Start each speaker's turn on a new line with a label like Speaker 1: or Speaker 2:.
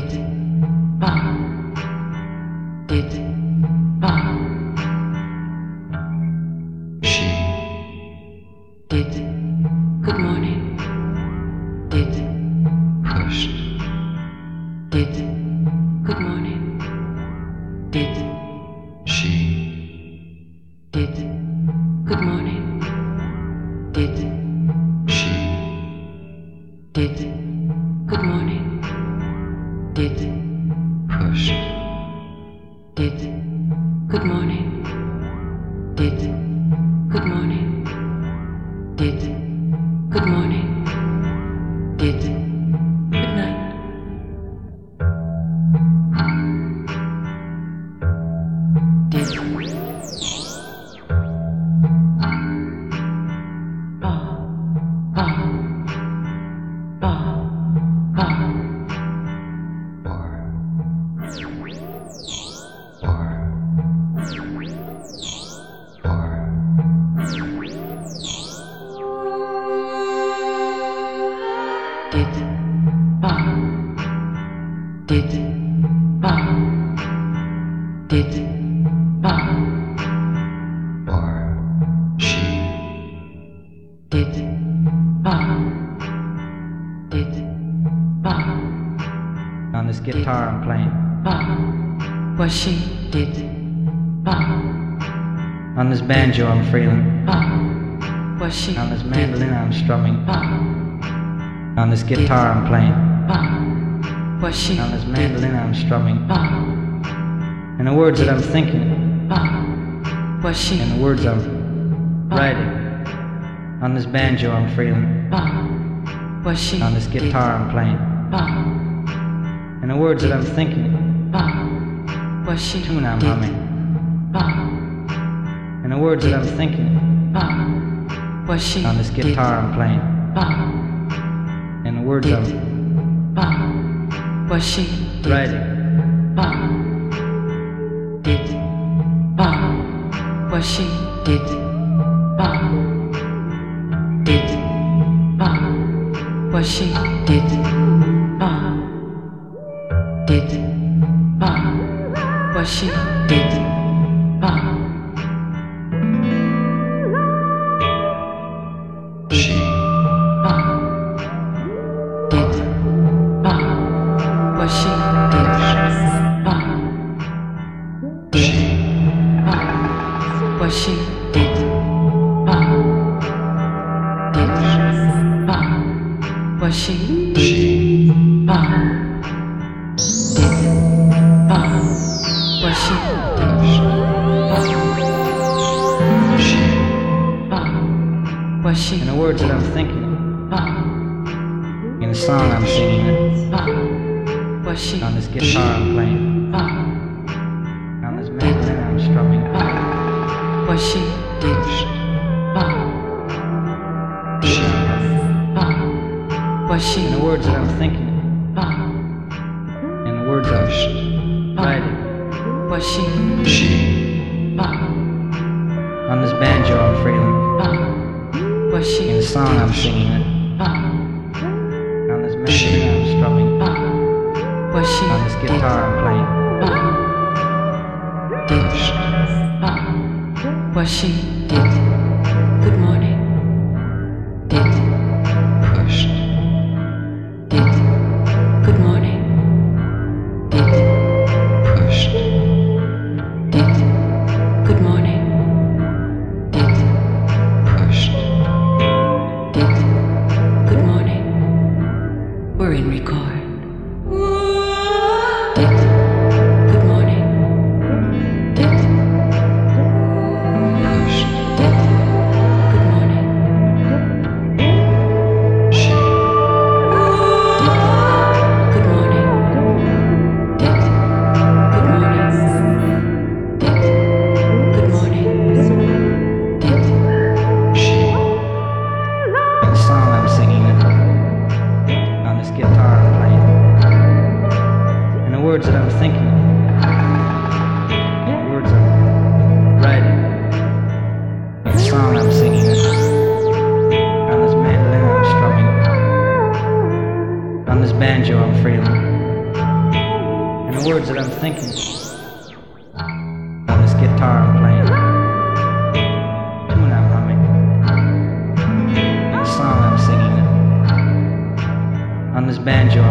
Speaker 1: did Thank you. What
Speaker 2: she
Speaker 1: did. Bah.
Speaker 3: On this banjo I'm frailing.
Speaker 1: Bah. What she
Speaker 3: On this mandolin did. I'm strumming.
Speaker 1: Bah.
Speaker 3: On this guitar did. I'm playing.
Speaker 1: Bah. What she
Speaker 3: On this mandolin did. I'm strumming.
Speaker 1: Bah.
Speaker 3: And the words did. that I'm thinking.
Speaker 1: Bah. What she
Speaker 3: And the words did. I'm bah. writing. On this banjo I'm frailing.
Speaker 1: Bah. What she
Speaker 3: On this guitar did. I'm playing.
Speaker 1: Bah.
Speaker 3: And the words
Speaker 1: did.
Speaker 3: that I'm thinking.
Speaker 1: Rashid
Speaker 3: when I'm
Speaker 1: humming.
Speaker 3: And the words that I'm thinking.
Speaker 1: Bah, Rashid
Speaker 3: on this guitar I'm playing. And the words I'm bah, Rashid writing.
Speaker 1: Did bah, she did bah, did bah,
Speaker 2: she
Speaker 1: did.
Speaker 2: Bah,
Speaker 3: In the words that I'm thinking, in the song I'm singing, on this guitar I'm playing. banjo.